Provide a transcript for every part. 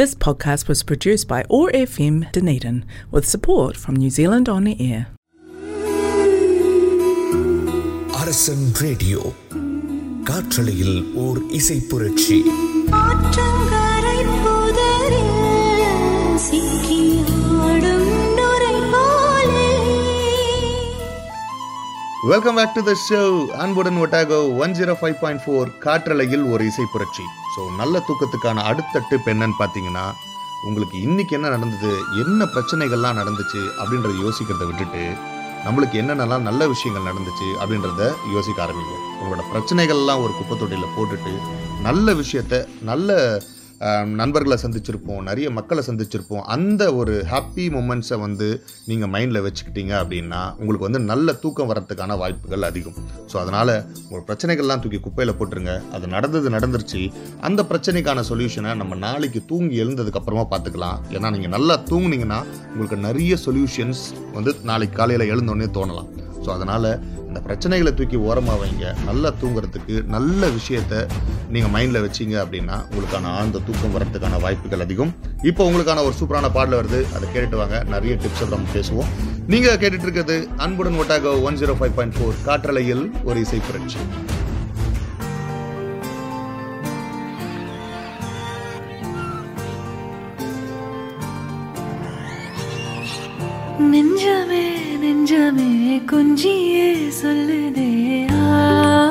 This podcast was produced by ORFM Dunedin with support from New Zealand On Air. அரசன் radio காற்றலையில் ஓர் இசை புரட்சி ஆற்றங்கரை புதரில் சிக்கியாடும் நுரை போலே welcome back to the show அன்புடன் Otago one zero five point four காற்றலையில் ஒரு இசை புரட்சி ஸோ நல்ல தூக்கத்துக்கான அடுத்த டிப் என்னன்னு பார்த்தீங்கன்னா உங்களுக்கு இன்னைக்கு என்ன நடந்தது என்ன பிரச்சனைகள்லாம் நடந்துச்சு அப்படின்றத யோசிக்கிறத விட்டுட்டு நம்மளுக்கு என்னென்னலாம் நல்ல விஷயங்கள் நடந்துச்சு அப்படின்றத யோசிக்க ஆரம்பிங்க. உங்களோட பிரச்சனைகள்லாம் ஒரு குப்பை தொட்டியில் போட்டுட்டு நல்ல விஷயத்த நல்ல நண்பர்களை சந்திச்சிருப்போம் நிறைய மக்களை சந்திச்சிருப்போம். அந்த ஒரு ஹாப்பி மூமெண்ட்ஸை வந்து நீங்கள் மைண்டில் வச்சுக்கிட்டீங்க அப்படின்னா உங்களுக்கு வந்து நல்ல தூக்கம் வரத்துக்கான வாய்ப்புகள் அதிகம். ஸோ அதனால் உங்கள் பிரச்சனைகள்லாம் தூக்கி குப்பையில் போட்டுருங்க. அது நடந்தது நடந்துருச்சு. அந்த பிரச்சனைக்கான சொல்யூஷனை நம்ம நாளைக்கு தூங்கி எழுந்ததுக்கப்புறமா பார்த்துக்கலாம். ஏன்னா நீங்கள் நல்லா தூங்குனீங்கன்னா உங்களுக்கு நிறைய சொல்யூஷன்ஸ் வந்து நாளைக்கு காலையில் எழுந்தோடனே தோணலாம். ஸோ அதனால் இந்த பிரச்சனைகளை தூக்கி ஓரமாக வைங்க. நல்லா தூங்குறதுக்கு நல்ல விஷயத்த நீங்கள் மைண்டில் வச்சீங்க அப்படின்னா உங்களுக்கான ஆழ்ந்த தூக்கம் வரதுக்கான வாய்ப்புகள் அதிகம். இப்போ உங்களுக்கான ஒரு சூப்பரான பாடல் வருது. அதை கேட்டுட்டு வாங்க. நிறைய டிப்ஸ் நம்ம பேசுவோம். நீங்கள் கேட்டுட்டு இருக்கிறது அன்புடன் Otago one zero five point four காற்றலையில் ஒரு இசை புரட்சி. நெஞ்சமே நெஞ்சமே கொஞ்சியே சொல்லுதே ஆ, ரீரோ.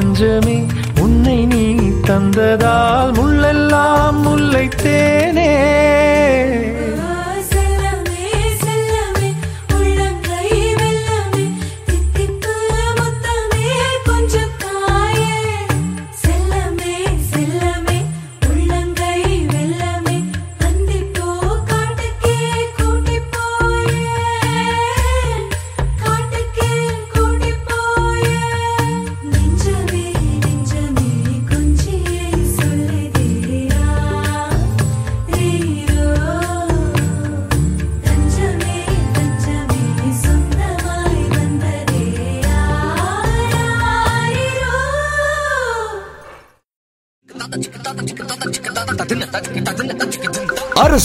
தஞ்சமே உன்னை நீ தந்ததால் முள்ளெல்லாம் முல்லைத்தேனே.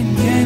Yeah.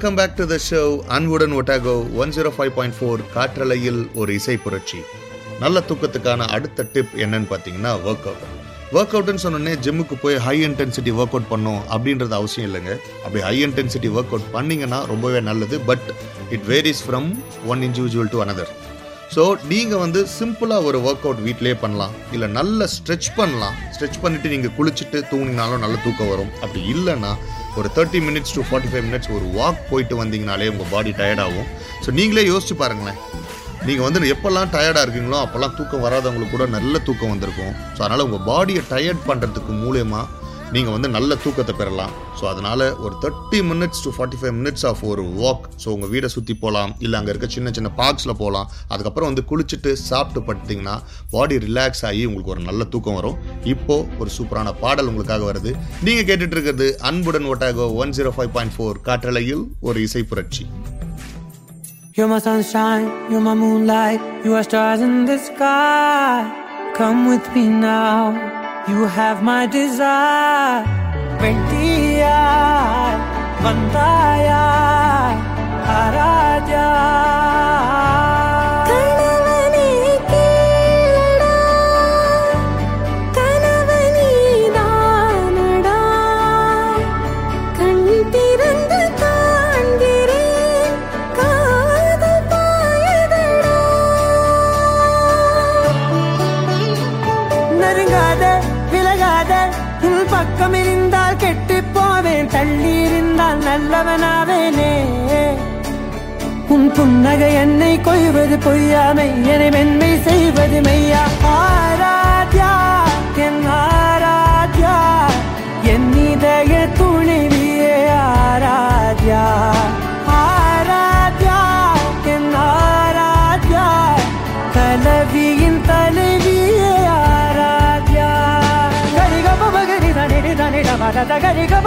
Welcome back to the show அன்புடன் Otago one zero five point four காற்றலையில் ஒரு இசை புரட்சி. நல்ல தூக்கத்துக்கான அடுத்த டிப் என்னன்னு பார்த்தீங்கன்னா ஒர்க் அவுட் ஒர்க் அவுட்னு சொன்னோடனே ஜிம்முக்கு போய் ஹை இன்டென்சிட்டி ஒர்க் அவுட் பண்ணும் அப்படின்றது அவசியம் இல்லைங்க. அப்படி ஹை இன்டென்சிட்டி ஒர்க் அவுட் பண்ணீங்கன்னா ரொம்பவே நல்லது. But it varies from one individual to another so நீங்கள் வந்து சிம்பிளாக ஒரு ஒர்க் அவுட் வீட்டிலே பண்ணலாம். இல்லை நல்ல ஸ்ட்ரெச் பண்ணலாம். ஸ்ட்ரெச் பண்ணிவிட்டு நீங்கள் குளிச்சுட்டு தூங்கினாலும் நல்ல தூக்கம் வரும். அப்படி இல்லைன்னா ஒரு thirty minutes to forty five minutes ஒரு வாக் போயிட்டு வந்தீங்கனாலே உங்கள் பாடி டயர்டாகும் ஸோ நீங்களே யோசிச்சு பாருங்களேன். நீங்கள் வந்து எப்போல்லாம் டயர்டாக இருக்கீங்களோ அப்போல்லாம் தூக்கம் வராதவங்களுக்கு கூட நல்ல தூக்கம் வந்திருக்கும். ஸோ அதனால் உங்கள் பாடியை டயர்ட் பண்ணுறதுக்கு மூலயமா நீங்கள் வந்து நல்ல தூக்கத்தை பெறலாம். ஸோ அதனால் ஒரு thirty minutes to forty five minutes of ஒரு வாக் ஸோ உங்கள் வீடை சுற்றி போகலாம் இல்லை அங்கே இருக்க சின்ன சின்ன பார்க்ஸில் போகலாம் அதுக்கப்புறம் வந்து குளிச்சுட்டு சாப்பிட்டு படுத்திங்கன்னா பாடி ரிலாக்ஸ் ஆகி உங்களுக்கு ஒரு நல்ல தூக்கம் வரும். இப்போது ஒரு சூப்பரான பாடல் உங்களுக்காக வருது. நீங்கள் கேட்டுட்ருக்கிறது அன்புடன் Otago one zero five point four காற்றலையில் ஒரு இசை புரட்சி. You're my sunshine, you're my moonlight, you are stars in the sky. Come with me now, you have my desire. Ventia, Vandaya, Araja. நல்லவனாவேனே. உன் புன்னகை என்னை கொய்வது பொய்யாமை என்னை மென்மை செய்வது மெய்யா. ஆராத்யா என் ஆராத்யா என் இதய துணிவியே ஆராத்யா. ஆராத்யா என் ஆராத்யா கலவியின் தலைவியே ஆராத்யா. கரிகம மகரி தனிரி தனிட மத கரிகம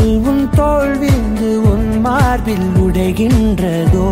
உன் தோல்விந்து உன் மார்பில் உடைகின்றதோ?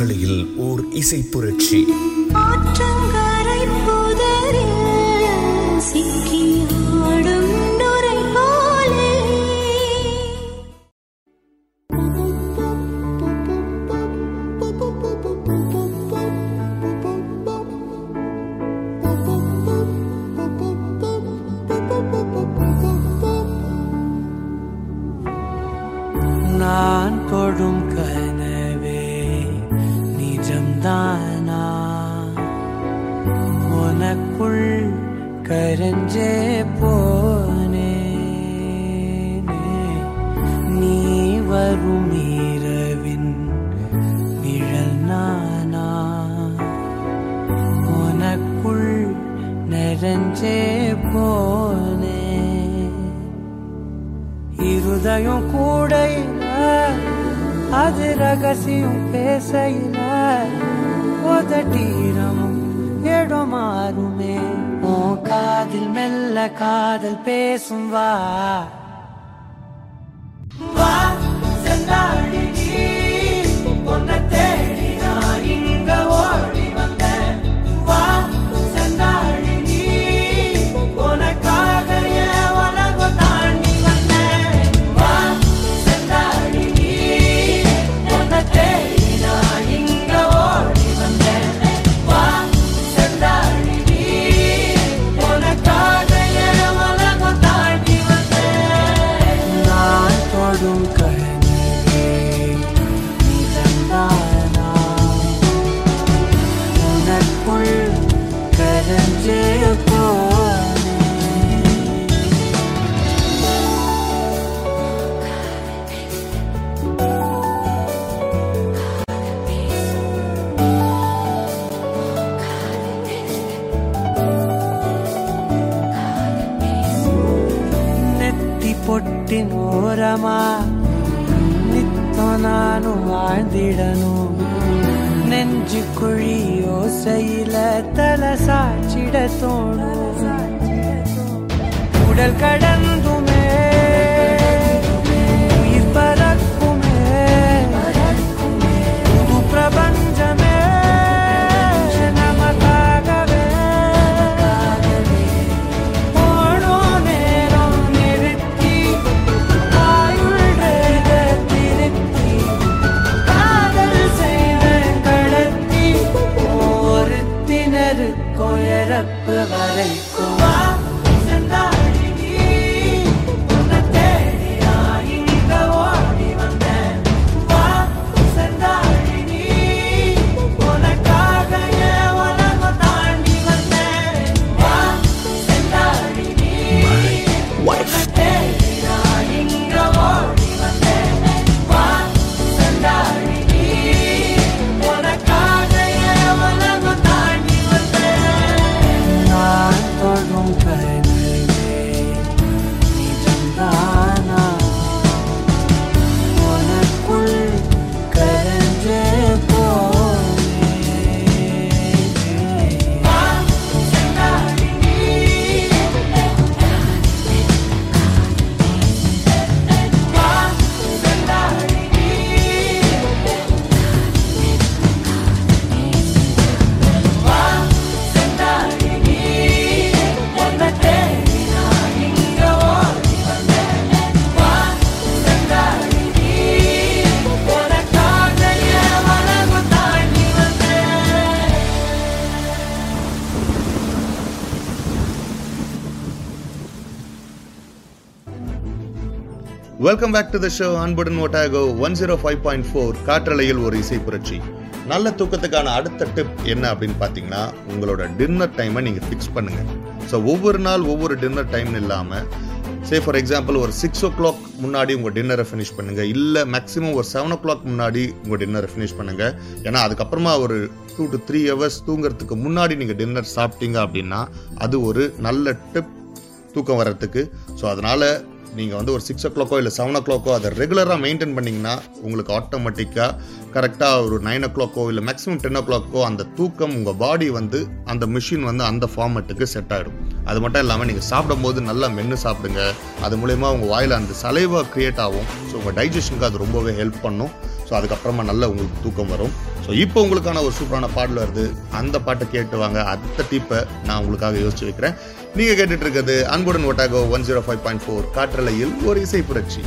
காற்றலையில் ஓர் இசை புரட்சி. Welcome back to the show அன்புடன் Otago. One zero five point four காற்றலையில் ஒரு இசை புரட்சி. நல்ல தூக்கத்துக்கான அடுத்த டிப் என்ன அப்படின்னு பார்த்தீங்கன்னா உங்களோட டின்னர் டைமை நீங்கள் ஃபிக்ஸ் பண்ணுங்கள் ஸோ ஒவ்வொரு நாள் ஒவ்வொரு டின்னர் டைம் இல்லாமல் சே ஃபார் எக்ஸாம்பிள் ஒரு சிக்ஸ் ஓ கிளாக் முன்னாடி உங்கள் டின்னரை ஃபினிஷ் பண்ணுங்கள் இல்லை மேக்ஸிமம் ஒரு செவன் ஓ கிளாக் முன்னாடி உங்கள் டின்னரை ஃபினிஷ் பண்ணுங்கள் ஏன்னா அதுக்கப்புறமா ஒரு டூ டு த்ரீ ஹவர்ஸ் தூங்குறதுக்கு முன்னாடி நீங்கள் டின்னர் சாப்பிட்டீங்க அப்படின்னா அது ஒரு நல்ல டிப் தூக்கம் வர்றதுக்கு. ஸோ அதனால் நீங்கள் வந்து ஒரு சிக்ஸ் ஓ கிளாக்கோ இல்லை செவன் ஓ கிளாக்கோ அதை ரெகுலராக மெயின்டைன் பண்ணிங்கன்னா உங்களுக்கு ஆட்டோமேட்டிக்காக கரெக்டாக ஒரு நைன் ஓ கிளாக்கோ இல்லை மேக்ஸிமம் டென் ஓ கிளாக்கோ அந்த தூக்கம் உங்கள் பாடி வந்து அந்த மிஷின் வந்து அந்த ஃபார்மெட்டுக்கு செட் ஆகிடும் அது மட்டும் இல்லாமல் நீங்கள் சாப்பிடும்போது நல்லா மென்று சாப்பிடுங்க. அது மூலயமா உங்கள் வாயில் அந்த சலைவாக க்ரியேட் ஆகும். ஸோ உங்கள் டைஜஷனுக்கு அது ரொம்பவே ஹெல்ப் பண்ணும். ஸோ அதுக்கப்புறமா நல்ல உங்களுக்கு தூக்கம் வரும். ஸோ இப்போ உங்களுக்கான ஒரு சூப்பரான பாடல் வருது. அந்த பாட்டை கேட்டு வாங்க. அடுத்த டிப்பை நான் உங்களுக்காக யோசிச்சு வைக்கிறேன். நீங்கள் கேட்டுட்டு இருக்கிறது அன்புடன் Otago one zero five point four காற்றலையில் ஒரு இசை புரட்சி.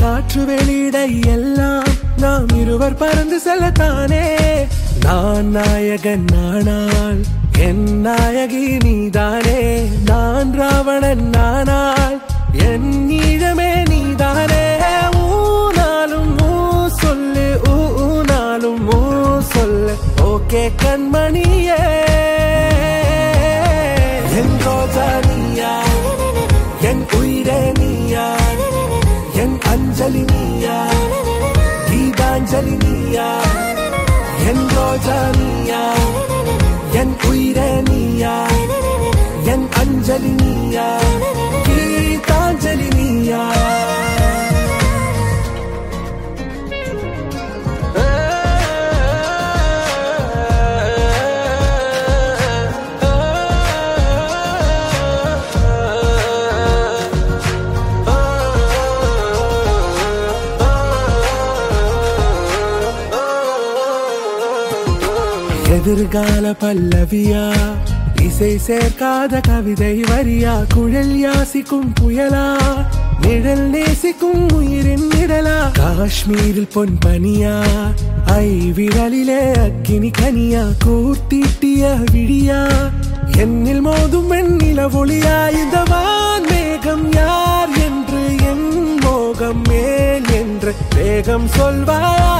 காற்று வெளியிட எல்லாம் நாம் இருவர் பறந்து செல்லத்தானே. நான் நாயகன் நானால் என் நாயகி நீதானே. நான் ராவணன் நானால் என் ஈழமே நீதானே. ஊனாலும் ஊ சொல்லு ஊனாலும் ஊ சொல்லு. ஓகே கண்மணியே. நீயா என் ரோஜா நீயா? என் உயிரே நீயா? என் அஞ்சலி நீயா? கீதாஞ்சலி நீயா? எதிர்கால பல்லவியா? இசை சேர்க்காத கவிதை வரியா? குழல் யாசிக்கும் புயலா? நிழல் நேசிக்கும் உயிரின் நிழலா? காஷ்மீரில் பொன் பனியா? ஐ விரலிலே அக்கினி கனியா? கூர்த்தீட்டிய விழியா? என்னில் மோதும் வெண்ணில ஒளியா? இந்த வான் மேகம் யார் என்று? என் மோகம் மேல் என்று? வேகம் சொல்வாயா?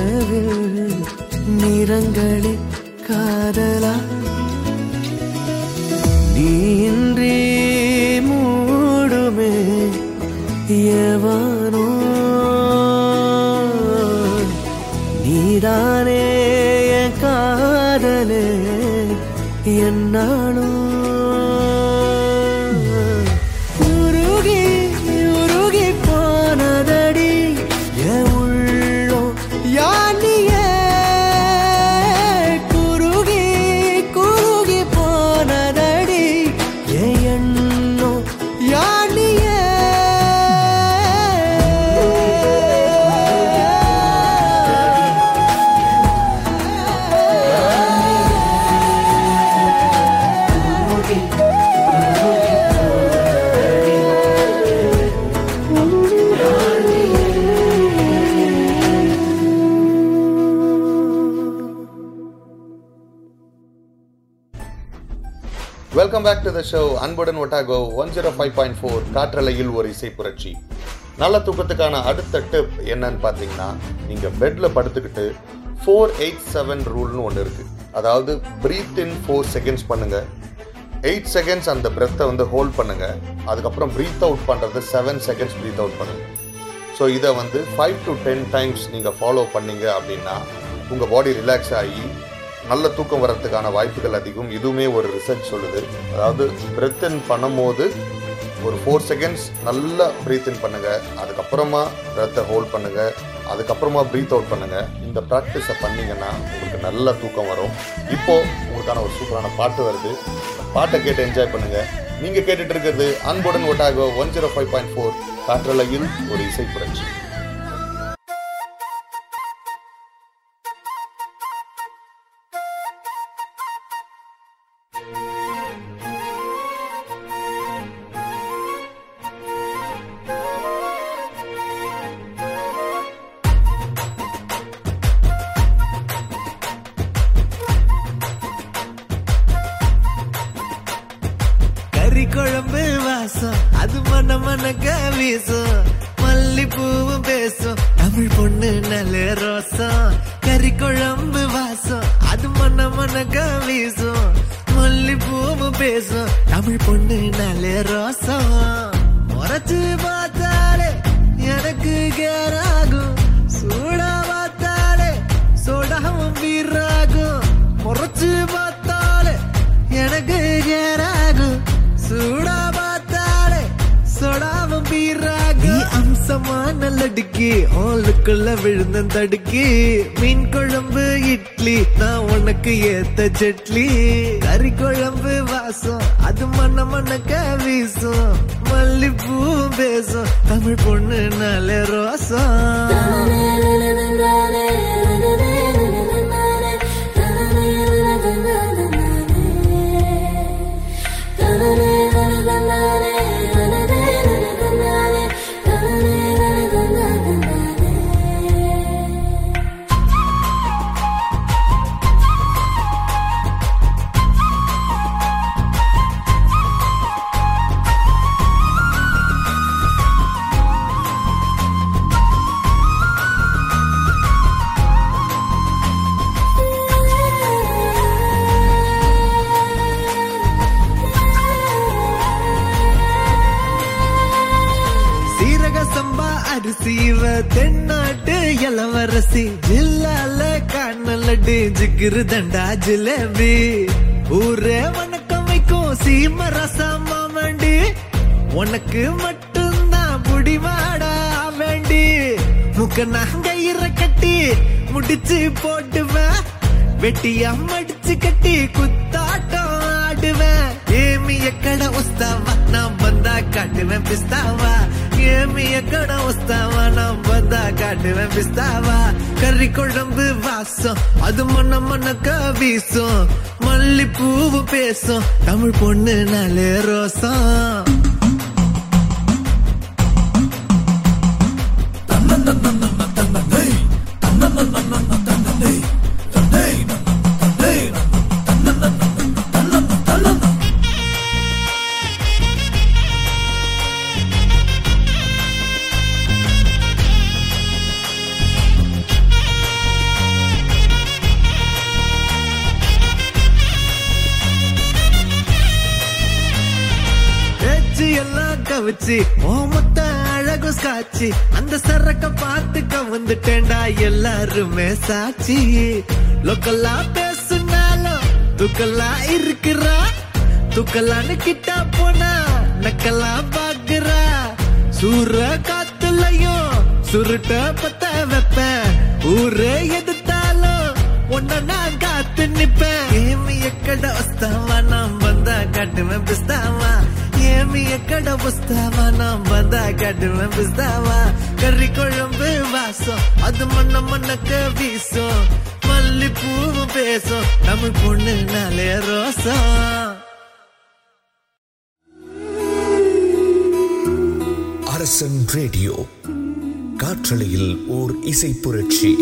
இரவில் நிறங்களே காதலா? நீன்றி மூடுமே எவனோ? நீதானே என் காதலே என்ன பேக் டு த ஷோ அன்புடன் Otago one zero five point four காற்றலையில் ஒரு இசை புரட்சி. நல்ல தூக்கத்துக்கான அடுத்த டிப் என்னன்னு பார்த்தீங்கன்னா நீங்கள் பெட்டில் படுத்துக்கிட்டு ஃபோர் எயிட் செவன் ரூல்னு ஒன்று இருக்குது அதாவது ப்ரீத் இன் ஃபோர் செகண்ட்ஸ் பண்ணுங்கள் எயிட் செகண்ட்ஸ் அந்த பிரெத்தை வந்து ஹோல்ட் பண்ணுங்கள் அதுக்கப்புறம் ப்ரீத் அவுட் பண்ணுறது செவன் செகண்ட்ஸ் ப்ரீத் அவுட் பண்ணுங்கள் ஸோ இதை வந்து ஃபைவ் டு டென் டைம்ஸ் நீங்கள் ஃபாலோ பண்ணீங்க அப்படின்னா உங்கள் பாடி ரிலாக்ஸ் ஆகி நல்ல தூக்கம் வர்றதுக்கான வாய்ப்புகள் அதிகம். இதுவுமே ஒரு ரிசர்ச் சொல்லுது. அதாவது பிரெத் இன் பண்ணும்போது ஒரு ஃபோர் செகண்ட்ஸ் நல்லா ப்ரீத் இன் பண்ணுங்க. அதுக்கப்புறமா பிரெத்தை ஹோல்ட் பண்ணுங்க. அதுக்கப்புறமா ப்ரீத் அவுட் பண்ணுங்க. இந்த ப்ராக்டிஸை பண்ணீங்கன்னா உங்களுக்கு நல்ல தூக்கம் வரும். இப்போ உங்களுக்கான ஒரு சூப்பரான பாட்டு வருது. பாட்டை கேட்டு என்ஜாய் பண்ணுங்க. நீங்க கேட்டுட்டு இருக்கிறது அன்புடன் Otago one zero five point four. காற்றலையில் ஒரு இசை புரட்சி. இருக்குதண்டா ஜிலேபி. ஊரே வணக்கம் வைக்கும் சீம ரசமா வேண்டி. உனக்கு மட்டும்தான் புடிவாடா வேண்டி. முக்க நங்கையிற கட்டி முடிச்சு போட்டுவேன் வெட்டியா மடிச்சு கட்டி குத்தாட்டம் ஆடுவேன் ஏமி எக்கட உஸ்தாவா நான் வந்தா காட்டுவேன் பிஸ்தாவா. கிழமைய கட வஸ்தாவா நான் வந்தா காட்டுவேன் பிஸ்தாவா? கறி குழம்பு வாசம். அது மன மனக்கா வீசும். மல்லிப்பூவு பேசும். தமிழ் பொண்ணு நல்ல ரோசம். யாருமே சாட்சி லோக்கல்லா பேசுனாலும் துக்கல்லா இருக்கிறா. துக்கலான்னு கிட்ட போனா நக்கலா பாக்குறா. சூற காத்துலயும் சுருட்ட பத்த வைப்ப ஊரே எதிர்த்தாலும் உன்ன நான் காத்து நிப்பேன். ஏமி எக்கட வஸ்தாவா நான் வந்தா காட்டுவேன் பிஸ்தாவா கம்மி எக்கட புஸ்தாவா நான் வந்தா கட்டுவேன் புஸ்தாவா? கறி குழம்பு வாசம் அது மண்ண மண்ணக்க வீசும். மல்லி பூவும் பேசும் நம்ம பொண்ணுனாலே ரோசம். அரசன் ரேடியோ காற்றலையில் ஓர் இசை புரட்சி.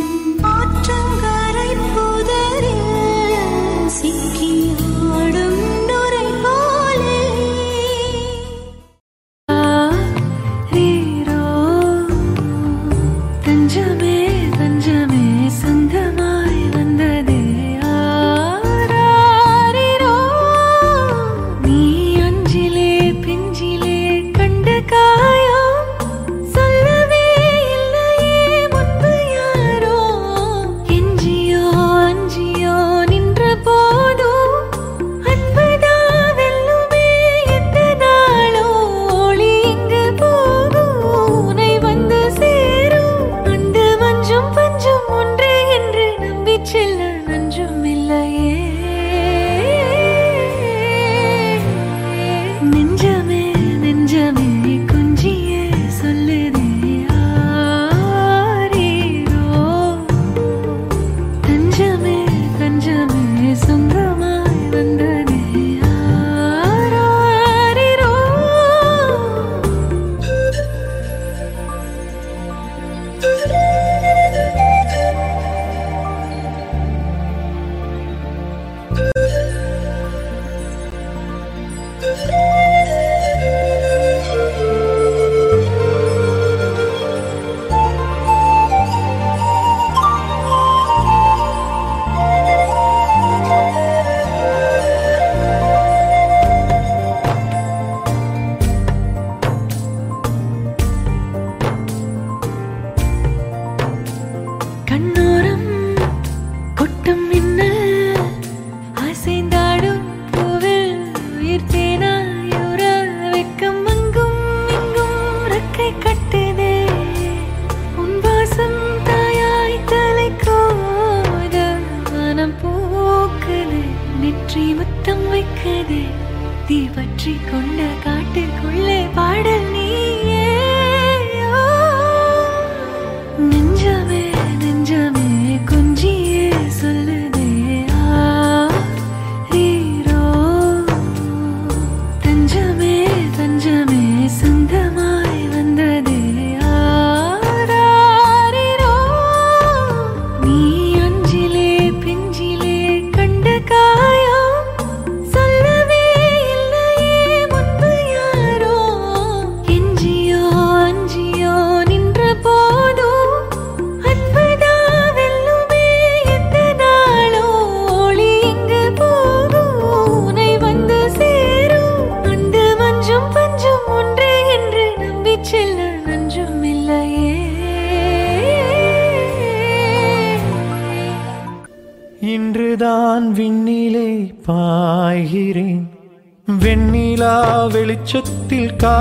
காட்டில் கா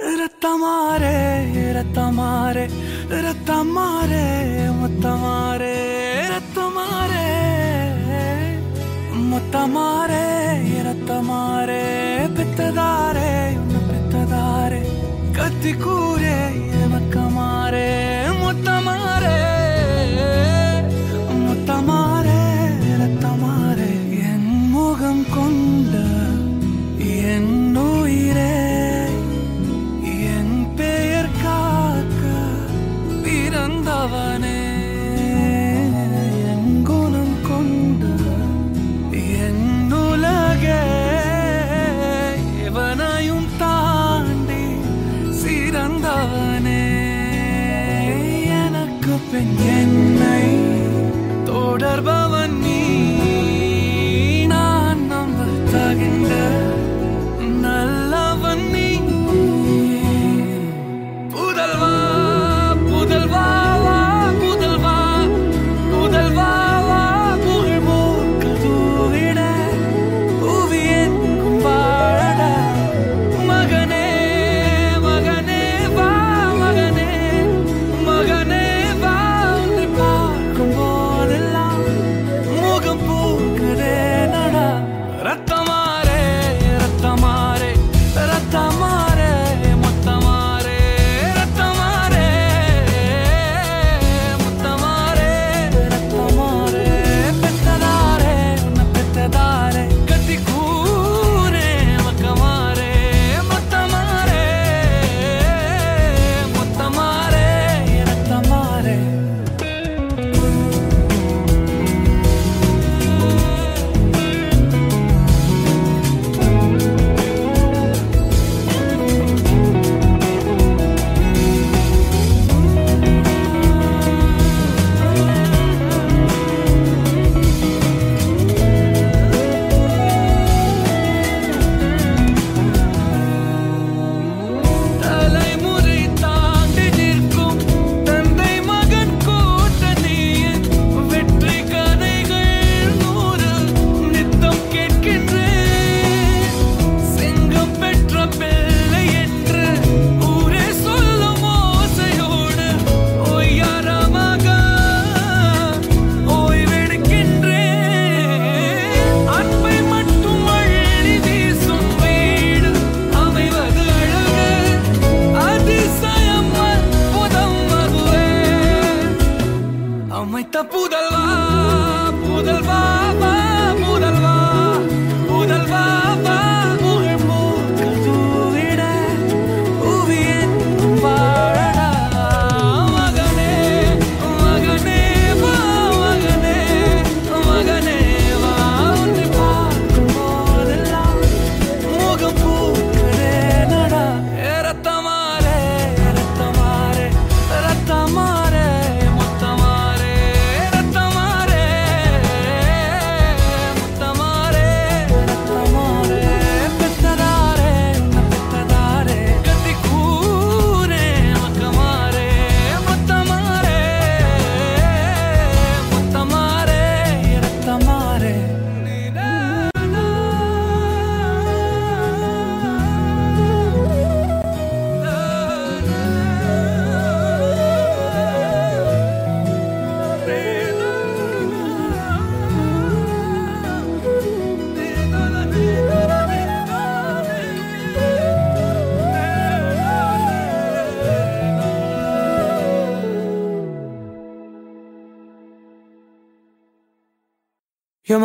रतमारे रतमारे रतमारे मुतमारे रतमारे मुतमारे रतमारे पितदारे पितदारे कति कूरे मकमारे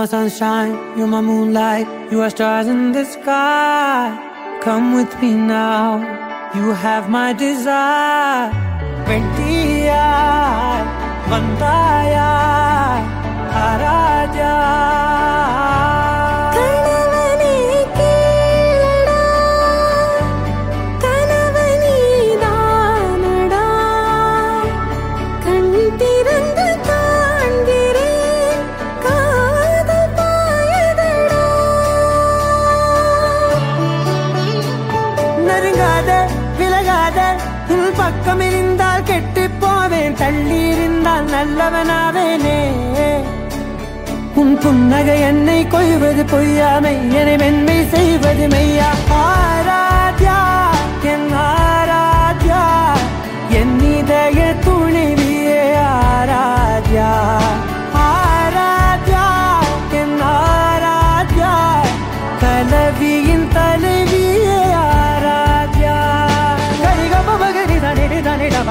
my sunshine, you're my moonlight, you are stars in the sky. Come with me now, you have my desire. Ventia, Vandaya, Araja. தள்ளி இருந்தால் நல்லவனாவேனே. உன் புன்னகை என்னை கொய்வது பொய்யாமை என்னை மென்மை செய்வது மெய்யா. ஆராத்யா என் ஆராத்யா என் இதய துணிவியே ஆராத்யா.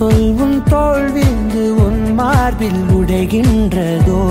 சொல் உன் தோல் உன் மார்பில் உடைகின்றதோ?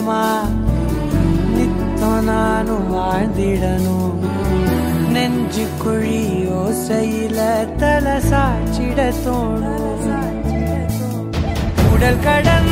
நிஜமா நித்தம் நானும் வாழ்ந்திடணும் நெஞ்சு குழி யோசையில தலை சாச்சிட தோணும் உடல் கடல்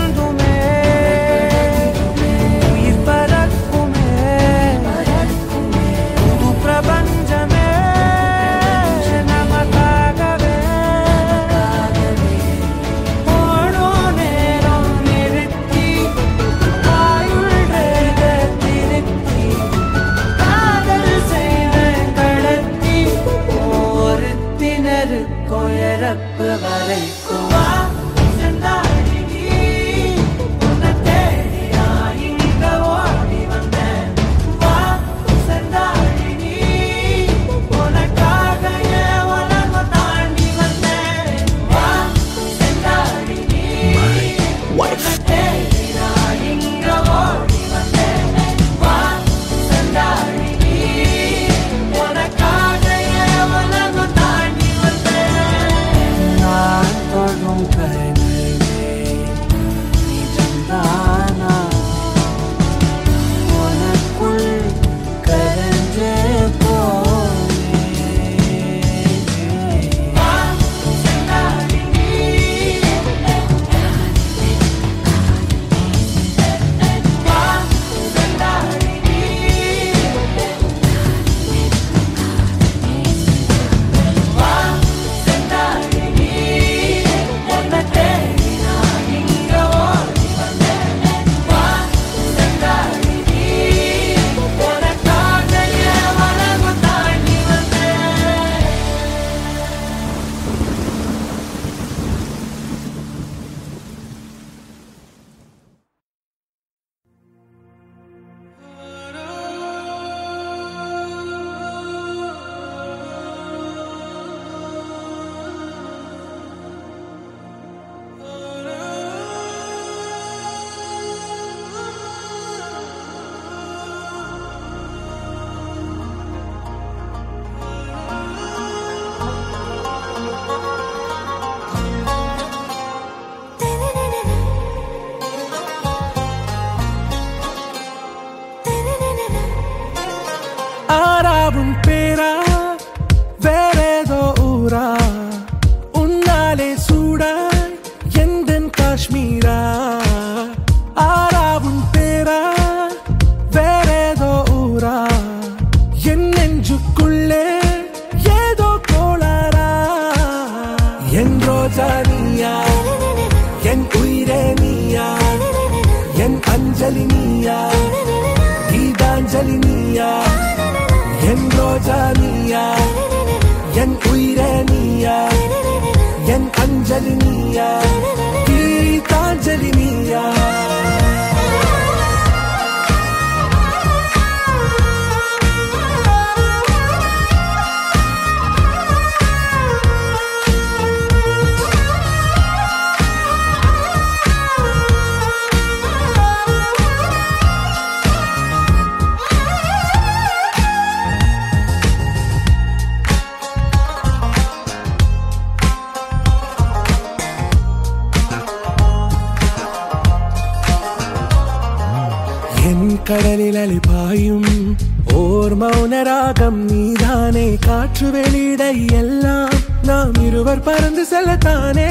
காற்று வெளியிட எல்லாம் நாம் இருவர் பறந்து செல்லத்தானே.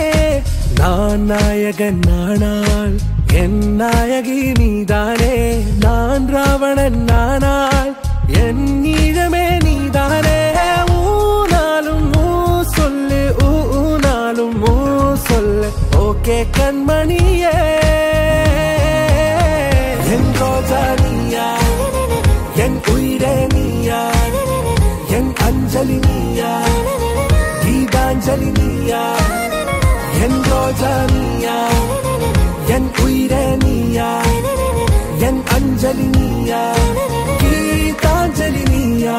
நான் நாயகன் நானால் என் நாயகி நீதானே. நான் ராவணன் நானால் என் நீழமே நீதானே. ஊனாலும் ஊ சொல்லு ஊனாலும் ஊ சொல்லு. ஓகே கண்மணியே. கீதாஞ்சலி நீயா என் ரோஜா நீயா என் உயிரே நீயா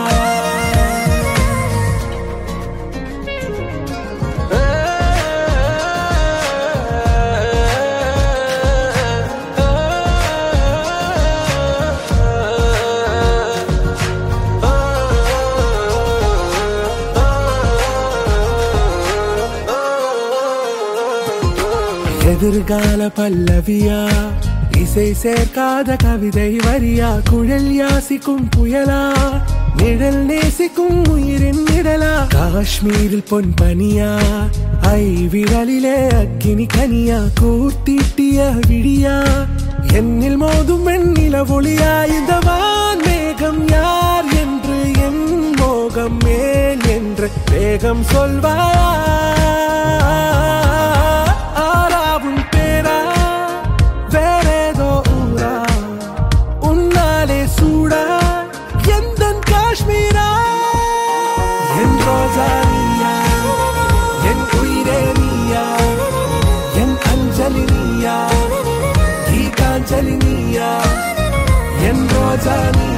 எதிர்கால பல்லவியா? இசை சேர்க்காத கவிதை வரியா? குழல் யாசிக்கும் புயலா? நிழல் நேசிக்கும் உயிரின் நிழலா காஷ்மீரில் பொன் பனியா? ஐ விரலிலே அக்கினி கனியா? கூர்த்தீட்டிய விழியா? என்னில் மோதும் வெண்ணில ஒளியா? இந்த மேகம் யார் என்று என் மோகம் மேல் என்று வேகம் சொல்வாயா? என்